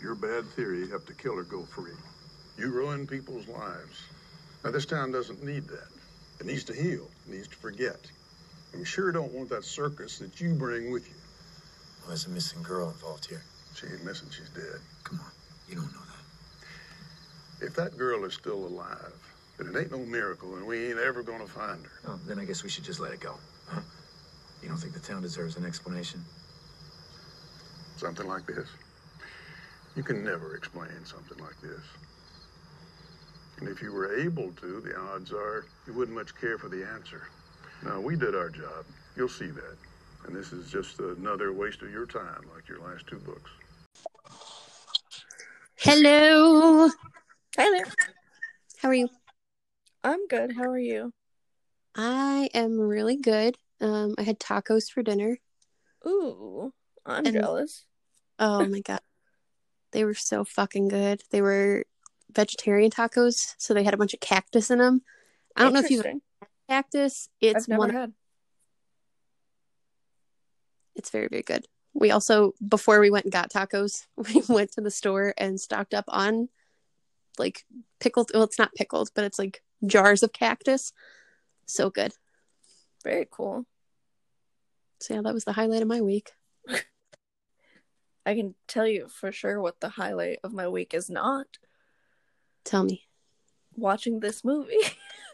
your bad theory helped the killer go free. You ruin people's lives. Now, this town doesn't need that. It needs to heal, it needs to forget. And we sure don't want that circus that you bring with you. Well, there's a missing girl involved here. She ain't missing, she's dead. Come on, you don't know that. If that girl is still alive, then it ain't no miracle, and we ain't ever gonna find her. Oh, then I guess we should just let it go. Huh? You don't think the town deserves an explanation? Something like this. You can never explain something like this. And if you were able to, the odds are you wouldn't much care for the answer. Now, we did our job. You'll see that. And this is just another waste of your time, like your last two books. Hello. Hi there. How are you? I'm good. How are you? I am really good. Um, I had tacos for dinner. Ooh, I'm And- jealous. Oh my god. They were so fucking good. They were vegetarian tacos, so they had a bunch of cactus in them. I don't know if you've Interesting. cactus. It's one had. it's very very good. We also before we went and got tacos, we went to the store and stocked up on like pickled well it's not pickled, but it's like jars of cactus. So good. Very cool. So yeah, that was the highlight of my week. I can tell you for sure what the highlight of my week is not Tell me. watching this movie.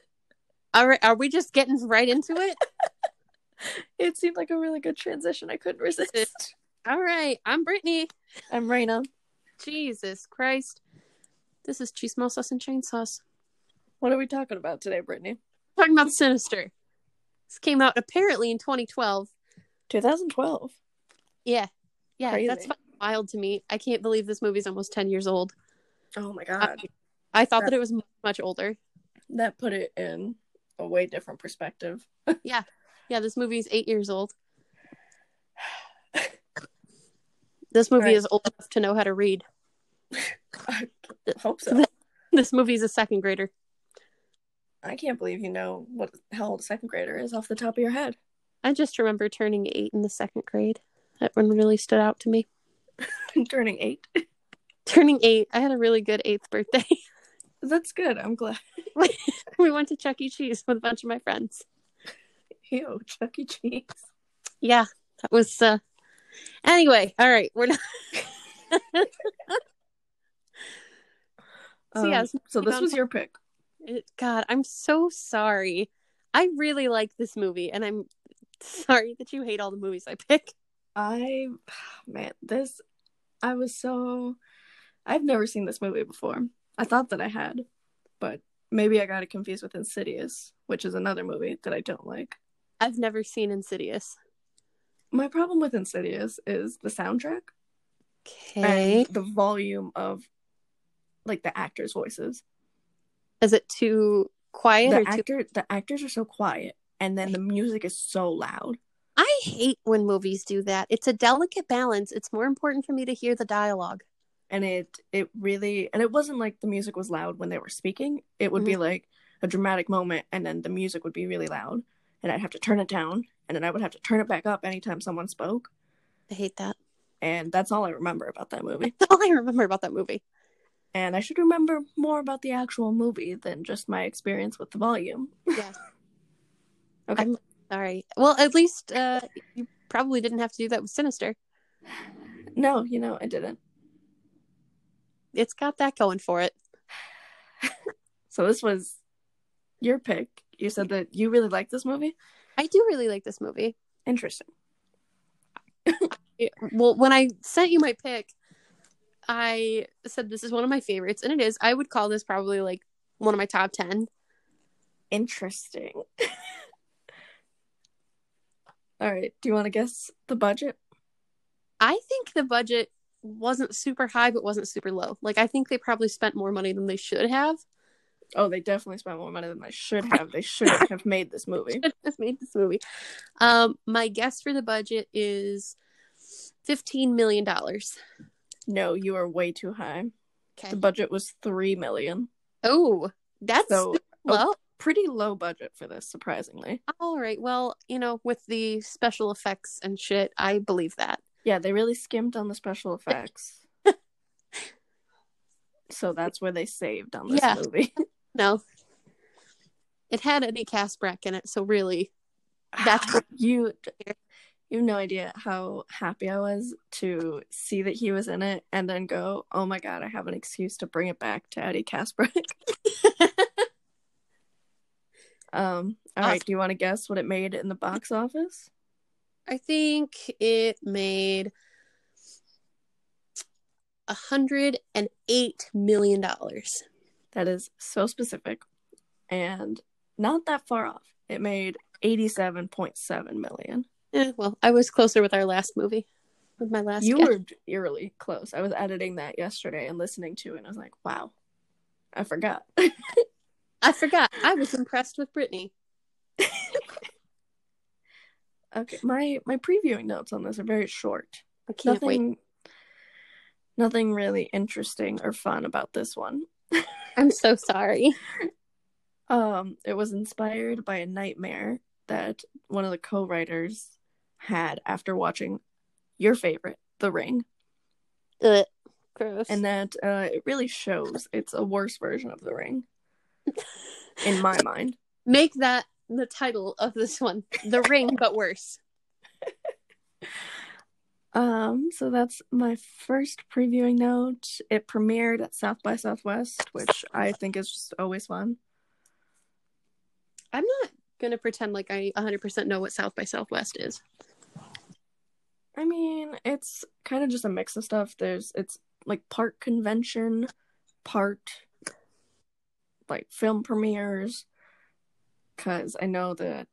All right, are we just getting right into it? it seemed like a really good transition. I couldn't resist. All right, I'm Brittany. I'm Raina. Jesus Christ. This is cheese sauce and chainsaws. What are we talking about today, Brittany? Talking about Sinister. This came out apparently in 2012. 2012. Yeah. Yeah, Crazy. that's wild to me. I can't believe this movie's almost 10 years old. Oh my god. I thought That- that it was much older. that put it in a way different perspective. Yeah, Yeah, this movie's eight years old. This movie Right. is old enough to know how to read. I hope so. This movie's a second grader. I can't believe you know what how old a second grader is off the top of your head. I just remember turning eight in the second grade. That one really stood out to me. Turning eight. Turning eight, I had a really good eighth birthday. That's good. I'm glad. we went to Chuck E. Cheese with a bunch of my friends. Ew, Chuck E. Cheese. Yeah, that was. uh Anyway, all right, we're not. So, yeah, Um, so this was your pick. God, I'm so sorry. I really like this movie, and I'm sorry that you hate all the movies I pick. I man, this I was so I've never seen this movie before. I thought that I had, but maybe I got it confused with Insidious, which is another movie that I don't like. I've never seen Insidious. My problem with Insidious is the soundtrack Okay, the volume of like the actors' voices. is it too quiet The or too? actor the actors are so quiet and then the music is so loud. I hate when movies do that. It's a delicate balance. It's more important for me to hear the dialogue. and it it really and it wasn't like the music was loud when they were speaking it would be mm-hmm. like a dramatic moment and then the music would be really loud and i'd have to turn it down and then i would have to turn it back up anytime someone spoke I hate that. and that's all i remember about that movie That's all I remember about that movie. and i should remember more about the actual movie than just my experience with the volume Yeah. Okay. I'm sorry. Well, at least uh, you probably didn't have to do that with Sinister. no you know i didn't It's got that going for it. so this was your pick you said that you really like this movie I do really like this movie. interesting well, when I sent you my pick, I said this is one of my favorites, and it is. I would call this probably like one of my top 10. interesting all right do you want to guess the budget I think the budget wasn't super high, but wasn't super low. Like, I think they probably spent more money than they should have. Oh, they definitely spent more money than they should have. They shouldn't have made this movie. Just made this movie. Um, my guess for the budget is $15 million. No, you are way too high. Okay. The budget was three million. Oh, that's So low. Pretty low budget for this, surprisingly. All right. Well, you know, with the special effects and shit, I believe that. Yeah, they really skimped on the special effects. So that's where they saved on this Yeah. movie. No. It had Eddie Kaspbrak in it, so really, That's what- you you have no idea how happy I was to see that he was in it and then go, oh my god, I have an excuse to bring it back to Eddie Kaspbrak. Um, all right, do you want to guess what it made in the box office? I think it made a hundred and eight million dollars. That is so specific and not that far off. It made 87.7 million. Eh, well, I was closer with our last movie, with my last. You guess. were eerily close. I was editing that yesterday and listening to it, and I was like, wow, I forgot. I forgot. I was impressed with Brittany. okay, my my previewing notes on this are very short. I can't wait. nothing, nothing really interesting or fun about this one. I'm so sorry. Um, it was inspired by a nightmare that one of the co-writers had after watching your favorite, The Ring, Ugh, gross. and that uh, it really shows it's a worse version of The Ring, in my mind. Make that the title of this one: The Ring, but worse. Um, so that's my first previewing note. It premiered at South by Southwest, which I think is just always fun. I'm not gonna pretend like I 100% know what South by Southwest is. I mean, it's kind of just a mix of stuff. There's it's like part convention, part like film premieres. Cause I know that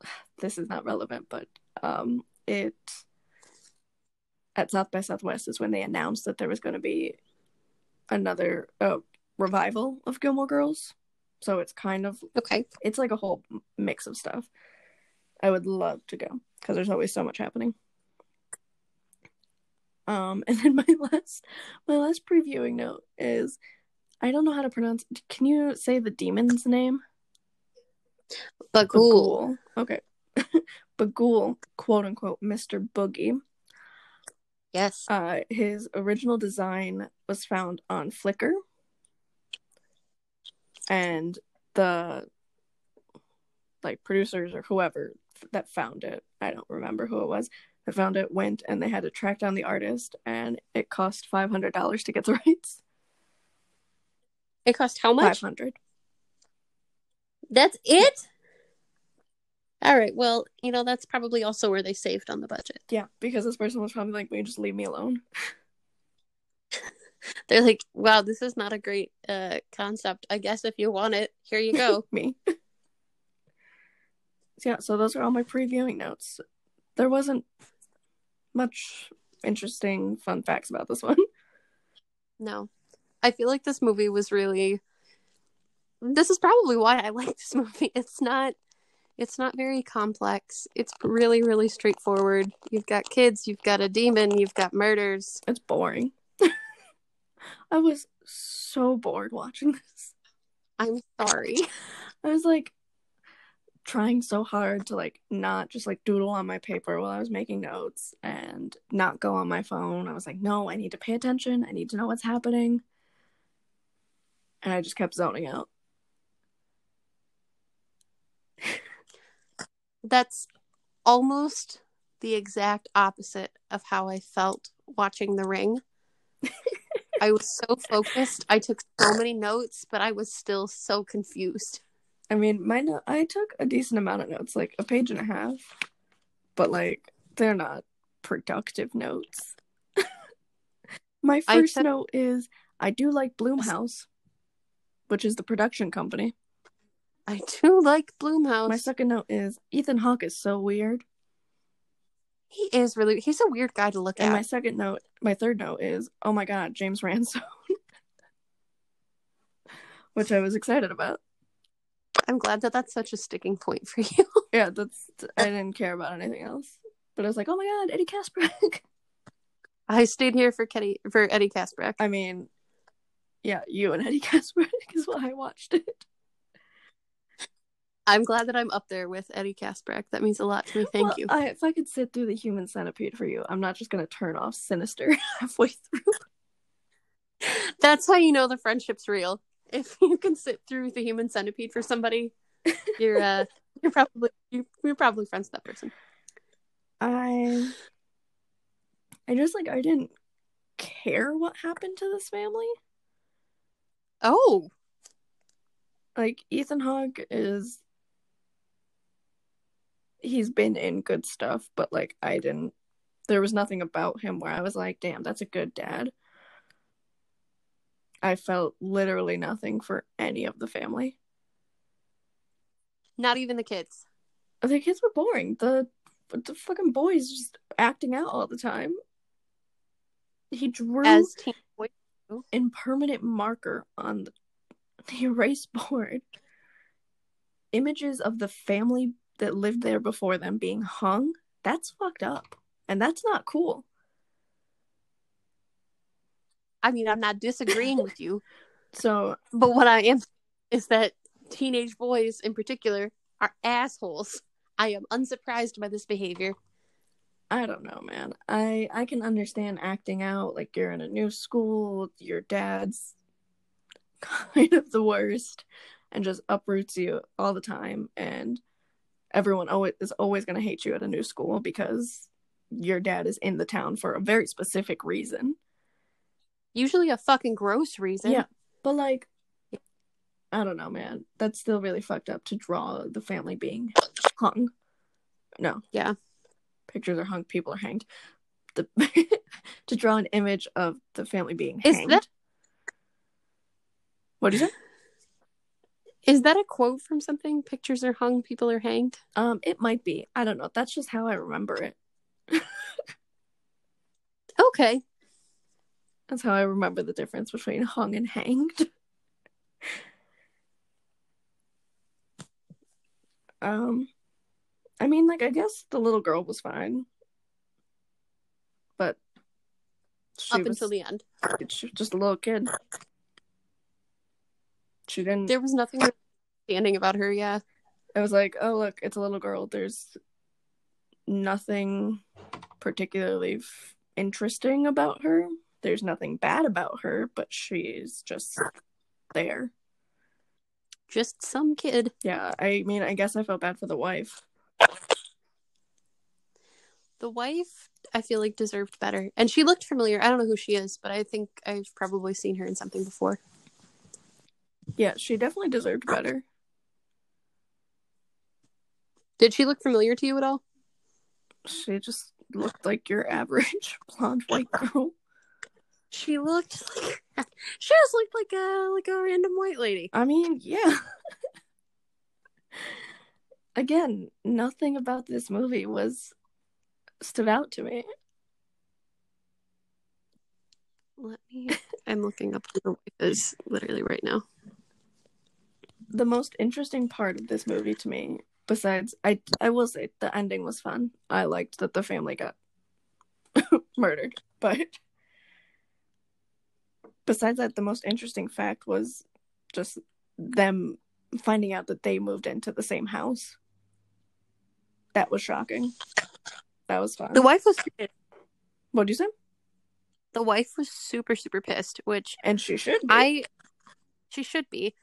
this is not relevant, but um, it at South by Southwest is when they announced that there was going to be another uh, revival of Gilmore Girls. So it's kind of Okay. it's like a whole mix of stuff. I would love to go because there's always so much happening. Um, and then my last my last previewing note is I don't know how to pronounce. Can you say the demon's name? Bughuul. Okay. Bughuul, quote unquote, Mr. Boogie. Yes. Uh, his original design was found on Flickr, and the like producers or whoever that found it, I don't remember who it was, that found it went and they had to track down the artist, and it cost five hundred dollars to get the rights. It cost how much? hundred. That's it? All right. Well, you know, that's probably also where they saved on the budget. Yeah, because this person was probably like, "Will you just leave me alone?" They're like, wow, this is not a great uh, concept. I guess if you want it, here you go. me. So, yeah, so those are all my previewing notes. There wasn't much interesting fun facts about this one. no. I feel like this movie was really. This is probably why I like this movie. It's not. It's not very complex. It's really, really straightforward. You've got kids, you've got a demon, you've got murders. It's boring. I was so bored watching this. I'm sorry. I was like trying so hard to like not just like doodle on my paper while I was making notes and not go on my phone. I was like, no, I need to pay attention. I need to know what's happening. And I just kept zoning out. That's almost the exact opposite of how I felt watching The Ring. I was so focused. I took so many notes, but I was still so confused. I mean, my no- I took a decent amount of notes, like a page and a half, but like they're not productive notes. my first took- note is I do like Blumhouse, which is the production company. I do like Blumhouse. My second note is Ethan Hawke is so weird. he is really he's a weird guy to look And at. my second note, my third note is oh my god, James Ransone, which I was excited about. I'm glad that that's such a sticking point for you. Yeah, that's I didn't care about anything else, but I was like, oh my god, Eddie Kaspbrak. I stayed here for Ketty for Eddie Kaspbrak. I mean, yeah, you and Eddie Kaspbrak is why I watched it. I'm glad that I'm up there with Eddie Kaspbrak. That means a lot to me. Thank Well, you. I, if I could sit through the Human Centipede for you, I'm not just gonna turn off Sinister halfway through. That's how you know the friendship's real. If you can sit through the human centipede for somebody, you're uh you're probably you're, you're probably friends with that person. I I just like I didn't care what happened to this family. Oh, Like Ethan Hawke is he's been in good stuff, but like I didn't there was nothing about him where I was like, damn, that's a good dad. I felt literally nothing for any of the family. not even the kids. The kids were boring. The the fucking boys just acting out all the time. He drew As teen in permanent marker on the, the erase board images of the family that lived there before them being hung. That's fucked up. And that's not cool. I mean, I'm not disagreeing with you, So but what I am is that teenage boys in particular are assholes. I am unsurprised by this behavior. I don't know, man. I I can understand acting out like you're in a new school, your dad's kind of the worst and just uproots you all the time and everyone always is always going to hate you at a new school because your dad is in the town for a very specific reason. Usually a fucking gross reason. Yeah. But like I don't know, man. That's still really fucked up to draw the family being hung. No. Yeah. Pictures are hung, people are hanged. The to draw an image of the family being Is hanged. that- What do you say? Is that a quote from something? Pictures are hung, people are hanged. Um, it might be. I don't know. That's just how I remember it. Okay. That's how I remember the difference between hung and hanged. um, I mean, like, I guess the little girl was fine, but she Up was, until the end. she was just a little kid. She didn't. There was nothing standing about her, yeah. It was like, oh look, it's a little girl. There's nothing particularly f- interesting about her. There's nothing bad about her, but she's just there. Just some kid. Yeah, I mean, I guess I felt bad for the wife. The wife, I feel like, deserved better. And she looked familiar. I don't know who she is, but I think I've probably seen her in something before. Yeah, she definitely deserved better. Did she look familiar to you at all? She just looked like your average blonde white girl. She looked like she just looked like a like a random white lady. I mean, yeah. Again, nothing about this movie was stood out to me. Let me. I'm looking up the is literally right now. the most interesting part of this movie to me besides i i will say the ending was fun i liked that the family got murdered but besides that the most interesting fact was just them finding out that they moved into the same house that was shocking that was fun The wife was what do you say the wife was super super pissed, which and she should be. I she should be.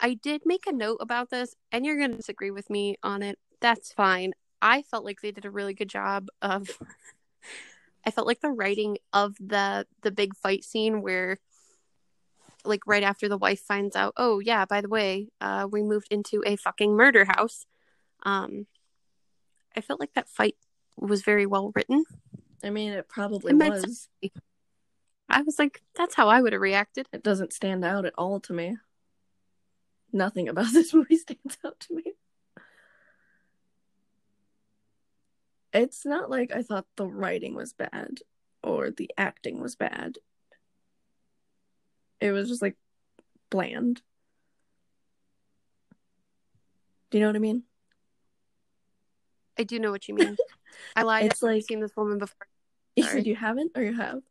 I did make a note about this, and you're going to disagree with me on it. That's fine. I felt like they did a really good job of. I felt like the writing of the the big fight scene where, like right after the wife finds out, oh yeah, by the way, uh, we moved into a fucking murder house. Um, I felt like that fight was very well written. i mean it probably It was I was like, that's how I would have reacted. It doesn't stand out at all to me. Nothing about this movie stands out to me. It's not like I thought the writing was bad or the acting was bad. It was just like bland. Do you know what I mean? I do know what you mean. I lied. It's I've like- seen this woman before. You Sorry. said you haven't or you have?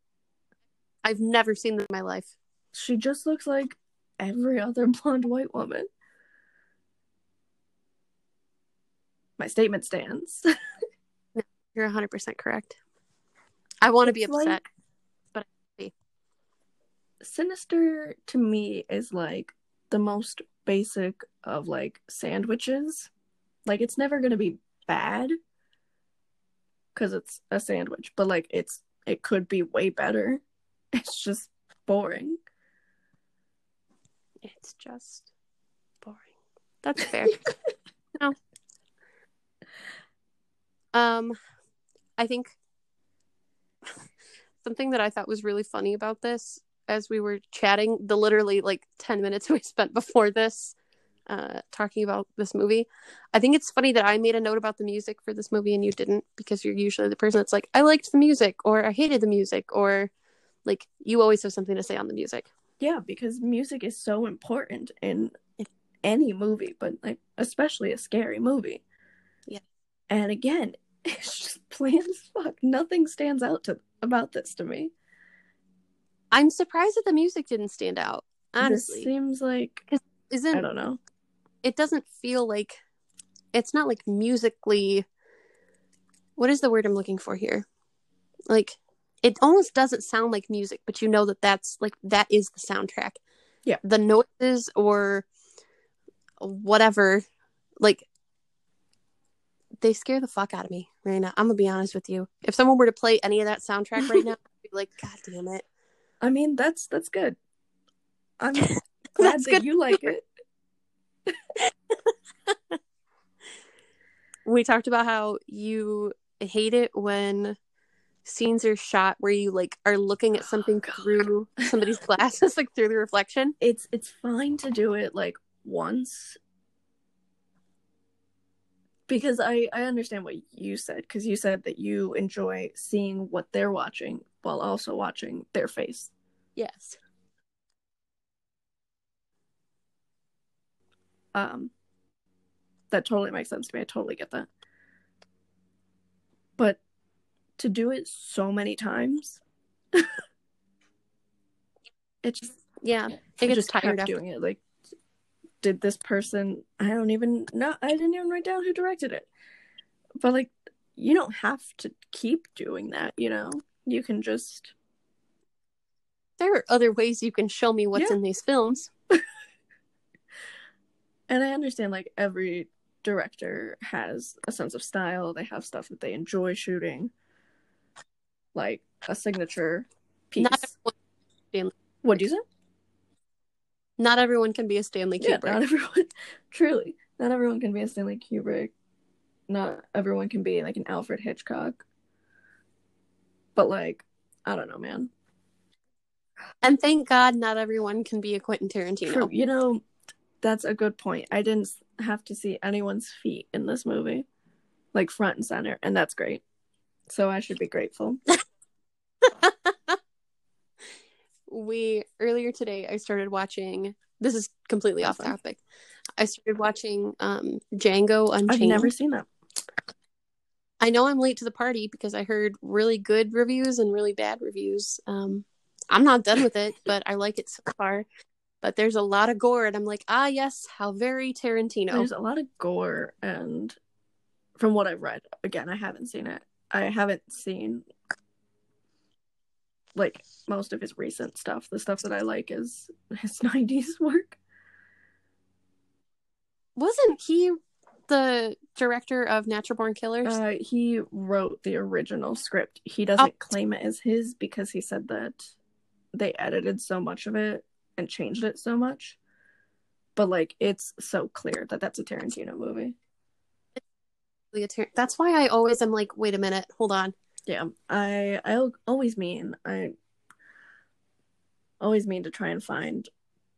I've never seen this in my life. She just looks like every other blonde white woman. My statement stands. You're 100% correct. I want to be It's like- upset. Sinister to me is like the most basic of like sandwiches. Like it's never going to be bad cuz it's a sandwich, but like it's it could be way better. It's just boring. It's just boring. That's fair. no. Um, I think something that I thought was really funny about this as we were chatting, the literally like 10 minutes we spent before this, uh, talking about this movie. I think it's funny that I made a note about the music for this movie and you didn't because you're usually the person that's like, I liked the music or I hated the music or like you always have something to say on the music. Yeah, because music is so important in any movie, but like especially a scary movie. Yeah. And again, it's just plain as fuck. Nothing stands out to about this to me. I'm surprised that the music didn't stand out. Honestly, This seems like isn't I don't know. It doesn't feel like it's not like musically what is the word i'm looking for here like it almost doesn't sound like music but you know that that's like that is the soundtrack Yeah. the noises or whatever like they scare the fuck out of me right now i'm gonna be honest with you if someone were to play any of that soundtrack right now i'd be like god damn it I mean, that's that's good. I'm glad That's that good. you like it. we talked about how you hate it when scenes are shot where you like are looking at something Oh, through somebody's glasses like through the reflection. It's it's fine to do it like once. Because I I understand what you said because you said that you enjoy seeing what they're watching while also watching their face. yes Um that totally makes sense to me. I totally get that. But to do it so many times it just yeah it gets just tired after doing it. Like, did this person? I don't even know. I didn't even write down who directed it. But like, you don't have to keep doing that. You know, you can just. there are other ways you can show me what's Yeah. in these films And I understand like every director has a sense of style. They have stuff that they enjoy shooting, like a signature piece. not everyone, what do you say? not everyone can be a stanley Yeah, kubrick not everyone. Truly, not everyone can be a Stanley Kubrick. Not everyone can be like an Alfred Hitchcock. But like, I don't know, man. and thank god not everyone can be a quentin tarantino True. You know, that's a good point. I didn't have to see anyone's feet in this movie, like front and center, and that's great. So I should be grateful. we earlier today i started watching this is completely That's off topic i started watching um django unchained I've never seen that. I know I'm late to the party because I heard really good reviews and really bad reviews. Um, I'm not done with it, but I like it so far. But there's a lot of gore, and I'm like, ah, yes, how very Tarantino. There's a lot of gore, and from what I've read, again, I haven't seen it. I haven't seen like most of his recent stuff. The stuff that I like is his '90s work. Wasn't he the director of Natural Born Killers? Uh, he wrote the original script. He doesn't claim it as his because he said that they edited so much of it and changed it so much. But like, it's so clear that that's a Tarantino movie. That's why I always am like, wait a minute, hold on. Yeah, I I always mean I always mean to try and find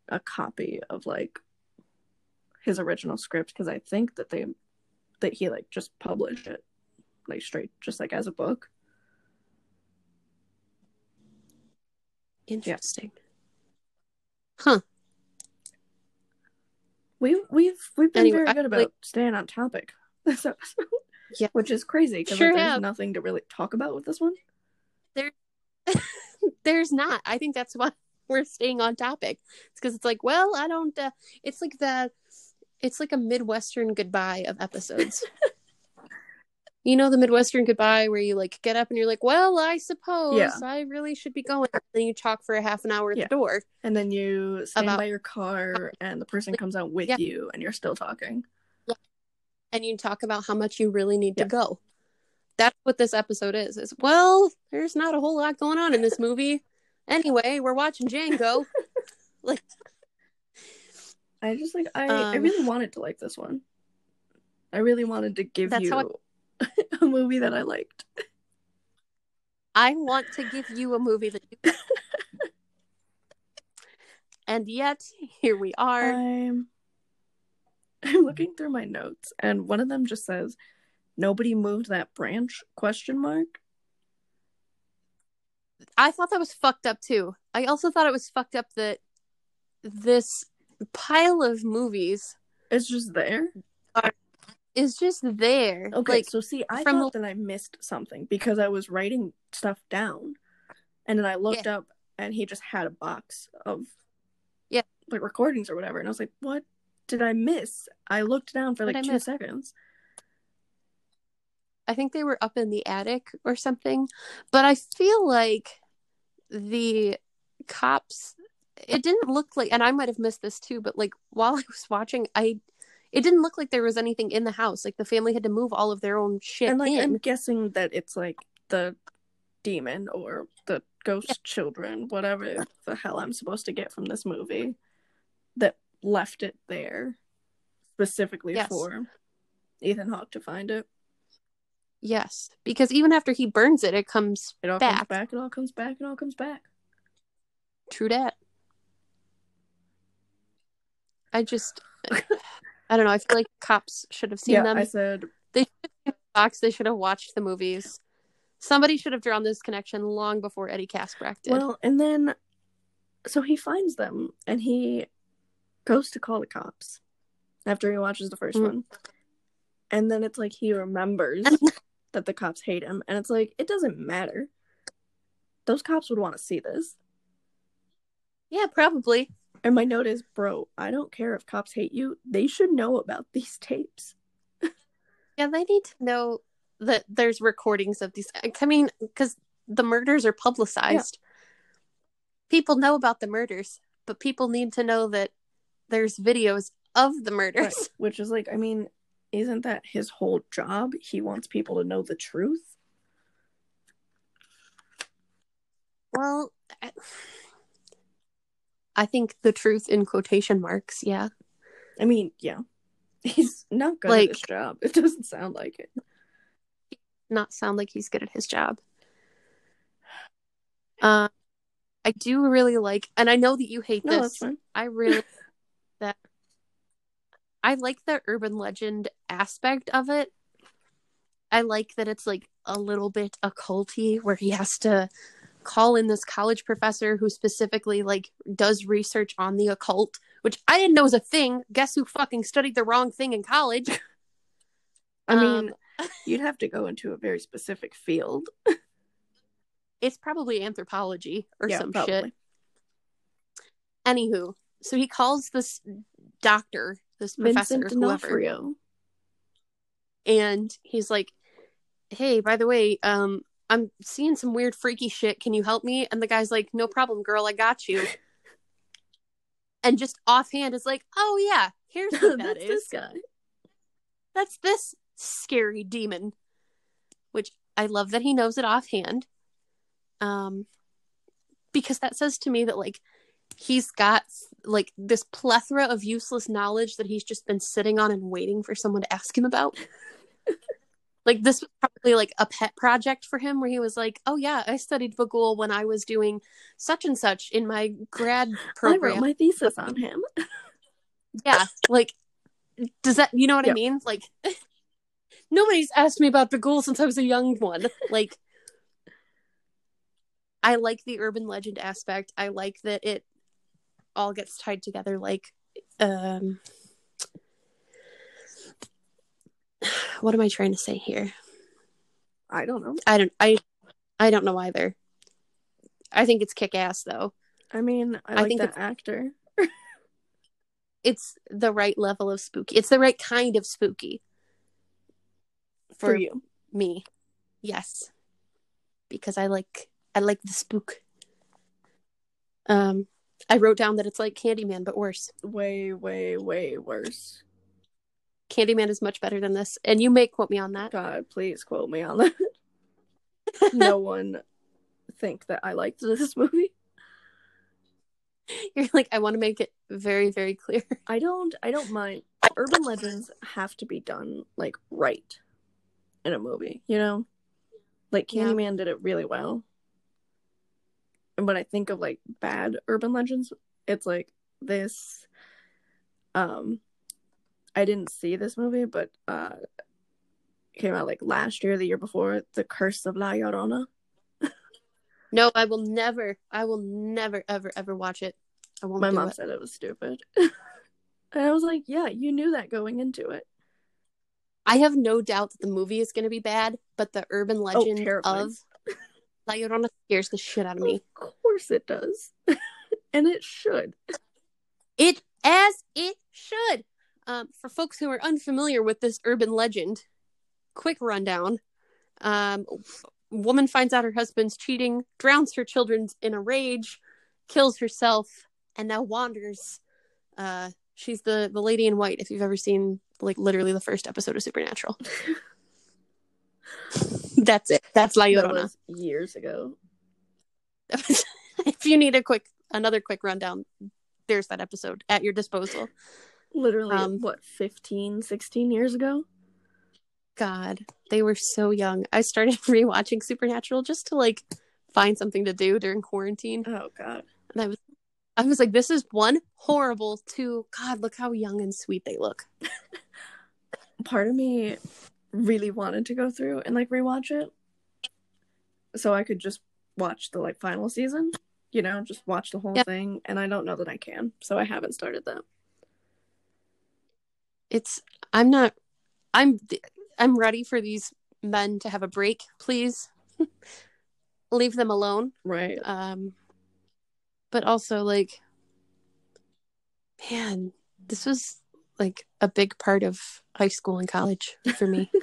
a copy of like his original script because I think that they that he like just published it like straight just like as a book. Interesting. Huh. We've we've we've been Anyway, very I- good about like- staying on topic this episode. Yeah. which is crazy because Sure like, there's have. nothing to really talk about with this one. There There's not. I think that's why we're staying on topic. It's because it's like, well, I don't. Uh, it's like the, it's like a midwestern goodbye of episodes. you know the Midwestern goodbye where you like get up and you're like, well, I suppose Yeah. I really should be going. And then you talk for a half an hour at Yeah. the door. And then you stand About- by your car and the person comes out with Yeah. you and you're still talking. and you talk about how much you really need to go. That's what this episode is. Is well, there's not a whole lot going on in this movie. Anyway, we're watching Django. like I just like I, I Um, really wanted to like this one. I really wanted to give you a movie that I liked. I want to give you a movie that you And yet, here we are. I'm I'm looking through my notes and one of them just says nobody moved that branch question mark. I thought that was fucked up too. I also thought it was fucked up that this pile of movies It's just there. Is just there. Okay, Like so see, I from thought that I missed something because I was writing stuff down, and then I looked up, and he just had a box of, Yeah. like recordings or whatever, and I was like, "What did I miss?" I looked down for What like I two miss? seconds. I think they were up in the attic or something. But I feel like the cops it didn't look like and I might have missed this too, but like while I was watching, I it didn't look like there was anything in the house. Like the family had to move all of their own shit and like in. I'm guessing that it's like the demon or the ghost children, whatever the hell I'm supposed to get from this movie, that left it there specifically Yes. for Ethan Hawke to find it. Yes, because even after he burns it, it comes It all comes Back. back. It all comes back. It all comes back. true dat. I just I don't know. I feel like cops should have seen yeah, them. I said They should have seen the box. They should have watched the movies. Somebody should have drawn this connection long before Eddie Kaspbrak did. Well, and then so he finds them and he goes to call the cops after he watches the 1st Mhm. one. And then it's like he remembers that the cops hate him and it's like it doesn't matter. Those cops would want to see this. yeah, probably. And my note is, bro, I don't care if cops hate you. They should know about these tapes. Yeah, they need to know that there's recordings of these. I mean, because the murders are publicized. People know about the murders, but people need to know that there's videos of the murders. Right. Which is like, I mean, isn't that his whole job? He wants people to know the truth. Well, I- I think the truth in quotation marks, yeah. I mean, yeah. He's not good Like- at his job. It doesn't sound like it. Not sound like he's good at his job. Uh, I do really like, and I know that you hate No, this. I really that I like the urban legend aspect of it. I like that it's like a little bit occulty where he has to call in this college professor who specifically like does research on the occult, which I didn't know was a thing. Guess who fucking studied the wrong thing in college? I mean, Um, you'd have to go into a very specific field. it's probably anthropology or yeah, some probably. shit. Anywho, so he calls this doctor, this Vincent professor, whoever, and he's like, "Hey, by the way, um, I'm seeing some weird, freaky shit. Can you help me?" And the guy's like, "No problem, girl. I got you." and just offhand is like, "Oh yeah, here's what that That's is. this guy. That's this scary demon." Which I love that he knows it offhand. Um, because that says to me that like he's got like this plethora of useless knowledge that he's just been sitting on and waiting for someone to ask him about. Like this was probably like a pet project for him where he was like, "Oh yeah, I studied Vagul when I was doing such and such in my grad program I wrote program." my thesis on him. yeah, like does that you know what. I mean? Like nobody's asked me about Vagul since I was a young one. Like I like the urban legend aspect. I like that it all gets tied together like um what am I trying to say here? I don't know. I don't I I don't know either. I think it's kick ass though. I mean, I, I like think that it's- actor. It's the right level of spooky. It's the right kind of spooky. For you. me. Yes. Because I like I like the spook. Um I wrote down that it's like Candyman but worse. Way, way, way worse. Candyman is much better than this. And you may quote me on that. God, please quote me on that. no one think that I liked this movie. You're like I want to make it very very clear. I don't I don't mind urban legends have to be done like right in a movie, you know? Like Yeah. Candyman did it really well. And when I think of like bad urban legends, it's like this um I didn't see this movie, but uh came out like last year, the year before, The Curse of La Llorona. No, I will never I will never ever ever watch it. I won't My mom it. said it was stupid. and I was like, yeah, you knew that going into it. I have no doubt that the movie is going to be bad, but the urban legend terrifying. of La Llorona scares the shit out of me. Of course it does. and it should. It as it should. Um, for folks who are unfamiliar with this urban legend, quick rundown. Um, woman finds out her husband's cheating, drowns her children in a rage, kills herself, and now wanders. Uh, she's the the lady in white. If you've ever seen like literally the first episode of Supernatural, that's it. That's La That Llorona. was years ago. if you need a quick another quick rundown, there's that episode at your disposal. Literally, Um, what, 15, 16 years ago? God, they were so young. I started rewatching Supernatural just to like find something to do during quarantine. Oh, God. And I was I was like, this is one horrible, two, God, look how young and sweet they look. Part of me really wanted to go through and like rewatch it so I could just watch the like final season, you know, just watch the whole Yep. thing. And I don't know that I can, so I haven't started that. It's I'm not I'm I'm ready for these men to have a break, please. Leave them alone. Right. Um but also like man, this was like a big part of high school and college for me.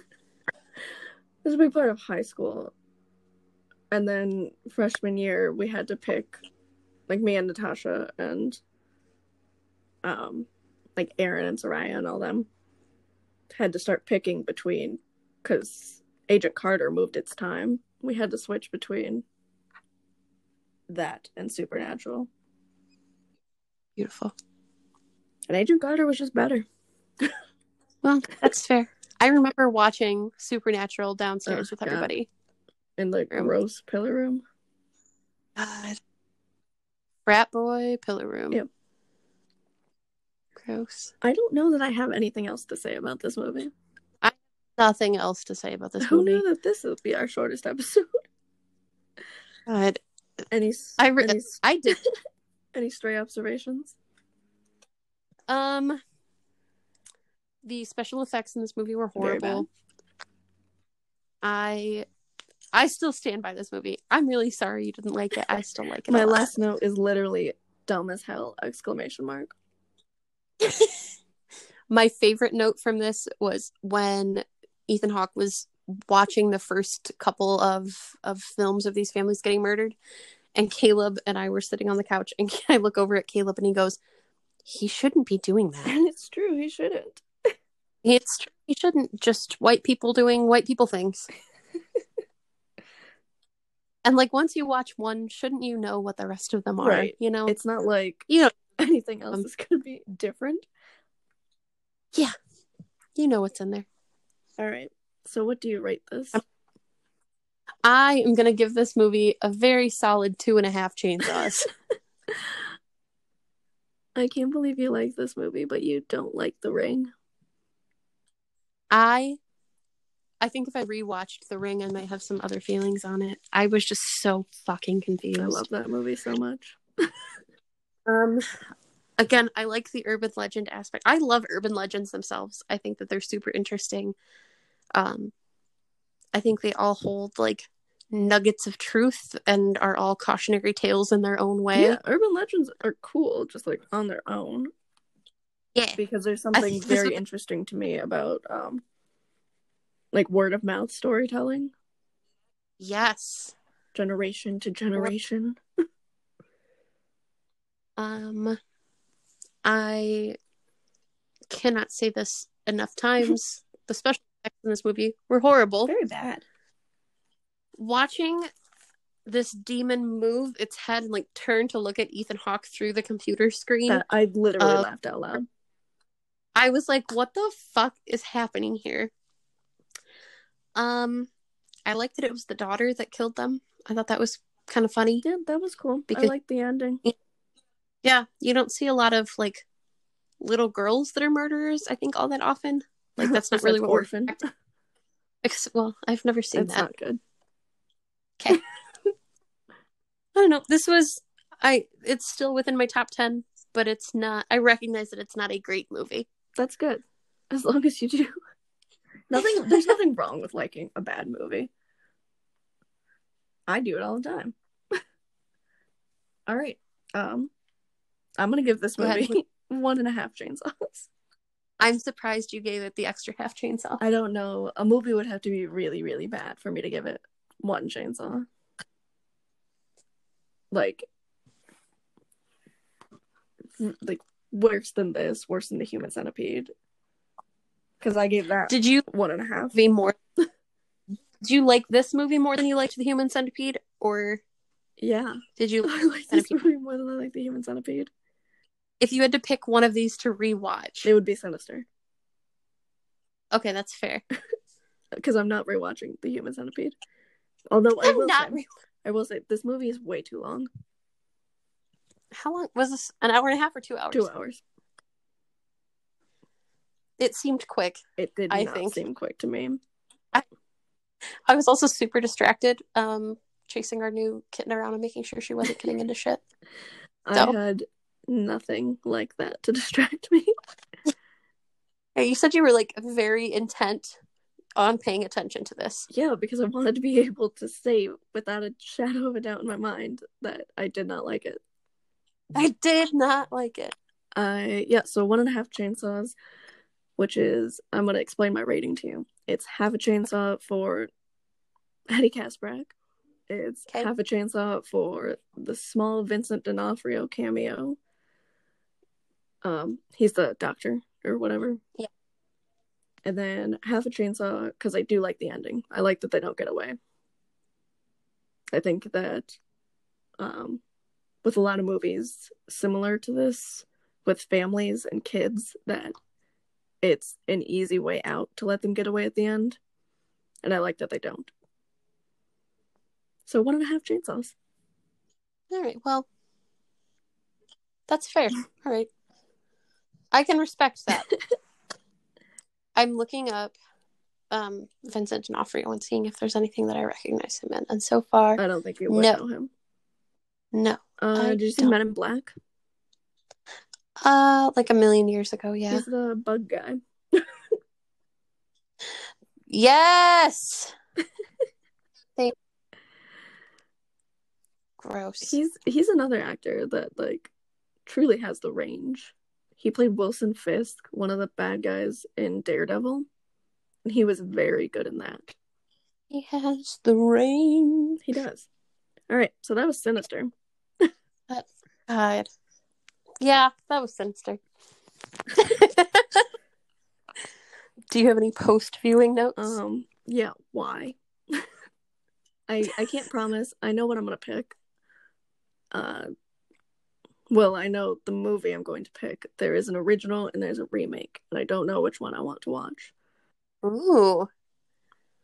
It was a big part of high school. And then freshman year, we had to pick, like me and Natasha and, um, like Aaron and Soraya and all them had to start picking between, because Agent Carter moved its time. We had to switch between that and Supernatural. Beautiful. And Agent Carter was just better. Well, that's fair. I remember watching Supernatural downstairs Oh, with God. everybody. In the Room. gross pillar room. God. Frat boy, pillar room. Yep. Gross. I don't know that I have anything else to say about this movie. I have nothing else to say about this Who movie. knew that this would be our shortest episode? God. Any I re- any, I did. any stray observations? Um, the special effects in this movie were horrible. I, I still stand by this movie. I'm really sorry you didn't like it. I still like it. My last note is literally dumb as hell! Exclamation mark. My favorite note from this was when Ethan Hawke was watching the first couple of of films of these families getting murdered, and Caleb and I were sitting on the couch, and I look over at Caleb and he goes, "He shouldn't be doing that. And it's true, he shouldn't. It's true. He shouldn't just white people doing white people things." and like once you watch one, shouldn't you know what the rest of them are? Right. You know, It's not like you know, anything else Um, is gonna be different. Yeah. You know what's in there. All right. So what do you rate this? I am gonna give this movie a very solid two and a half chainsaws. I can't believe you like this movie, but you don't like The Ring. I I think if I rewatched The Ring, I might have some other feelings on it. I was just so fucking confused. I love that movie so much. Um, again, I like the urban legend aspect. I love urban legends themselves. I think that they're super interesting. Um, I think they all hold like nuggets of truth and are all cautionary tales in their own way. Yeah, urban legends are cool, just like on their own. Yeah. Because there's something very would- interesting to me about um like word of mouth storytelling, Yes. generation to generation. Um, I cannot say this enough times. the special effects in this movie were horrible. Very bad. Watching this demon move its head and like turn to look at Ethan Hawke through the computer screen, That I literally Uh, laughed out loud. I was like, "What the fuck is happening here?" Um, I liked that it was the daughter that killed them. I thought that was kind of funny. Yeah, that was cool. I Because- like the ending. Yeah, you don't see a lot of like little girls that are murderers. I think all that often. Like that's not really what we're orphan. expecting. Well, I've never seen That's that. not good. Okay. I don't know. This was I. It's still within my top ten, but it's not. I recognize that it's not a great movie. That's good. As long as you do. Nothing there's nothing wrong with liking a bad movie. I do it all the time. all right. Um I'm gonna give this Go movie one and a half chainsaws. I'm surprised you gave it the extra half chainsaw. I don't know. A movie would have to be really, really bad for me to give it one chainsaw. Like like worse than this, worse than the human centipede. Because I gave that Did you one and a half. Be more? Did you like this movie more than you liked the Human Centipede, or Yeah. did you? I like this movie more than I like the human centipede. If you had to pick one of these to rewatch, It would be sinister. okay, that's fair. Because I'm not rewatching the human centipede. Although I I'm will, not. say, Re- I will say this movie is way too long. How long was this? An hour and a half or two hours? Two hours. It seemed quick. It did I not think. seem quick to me. I was also super distracted, um, chasing our new kitten around and making sure she wasn't getting into shit. I had nothing like that to distract me. Hey, You said you were like very intent on paying attention to this. yeah, because I wanted to be able to say without a shadow of a doubt in my mind that I did not like it. I did not like it. I yeah, so one and a half chainsaws, which is I'm gonna explain my rating to you. It's half a chainsaw for Eddie Kaspbrak. It's Okay. half a chainsaw for the small Vincent D'Onofrio cameo. Um, he's the doctor or whatever. Yeah. And then half a chainsaw because I do like the ending. I like that they don't get away. I think that um with a lot of movies similar to this with families and kids that it's an easy way out to let them get away at the end. And I like that they don't. So one and a half chainsaws. All right, well, that's fair. All right. I can respect that. I'm looking up um, Vincent D'Onofrio and seeing if there's anything that I recognize him in. And so far, I don't think you would No. know him. no. Uh, I did you see don't. Men in Black? Uh, like a million years ago, yeah. He's the bug guy. Yes! Thank- Gross. He's he's another actor that like truly has the range. He played Wilson Fisk, one of the bad guys in Daredevil, and he was very good in that. He has the rain. He does. All right, so that was Sinister. God. Yeah, that was sinister. Do you have any post viewing notes? Um, yeah, why? I I can't promise. I know what I'm gonna pick. Uh, well, I know the movie I'm going to pick. There is an original and there's a remake, and I don't know which one I want to watch. Ooh.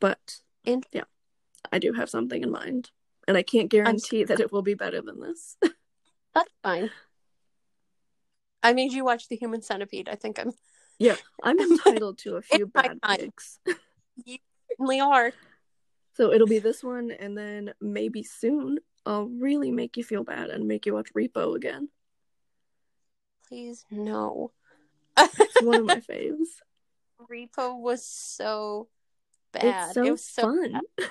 But yeah, I do have something in mind, and I can't guarantee that it will be better than this. That's fine. I made you watch The Human Centipede. I think I'm Yeah, I'm entitled to a few bad picks, certainly are. so it'll be this one, and then maybe soon I'll really make you feel bad and make you watch Repo again. Please no. It's one of my faves. Repo was so bad. It's so, it was so fun. bad.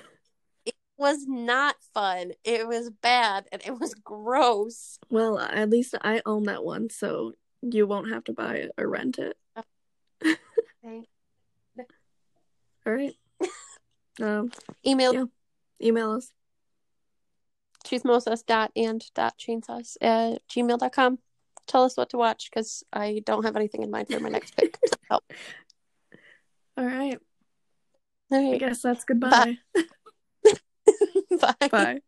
It was not fun. It was bad and it was gross. Well, at least I own that one, so you won't have to buy it or rent it. Okay. All right. Um, Email Yeah. email us. Chismosas dot and dot chainsaws at gmail.com. Tell us what to watch because I don't have anything in mind for my next pick. Help. All right. All I guess that's goodbye. Bye. Bye.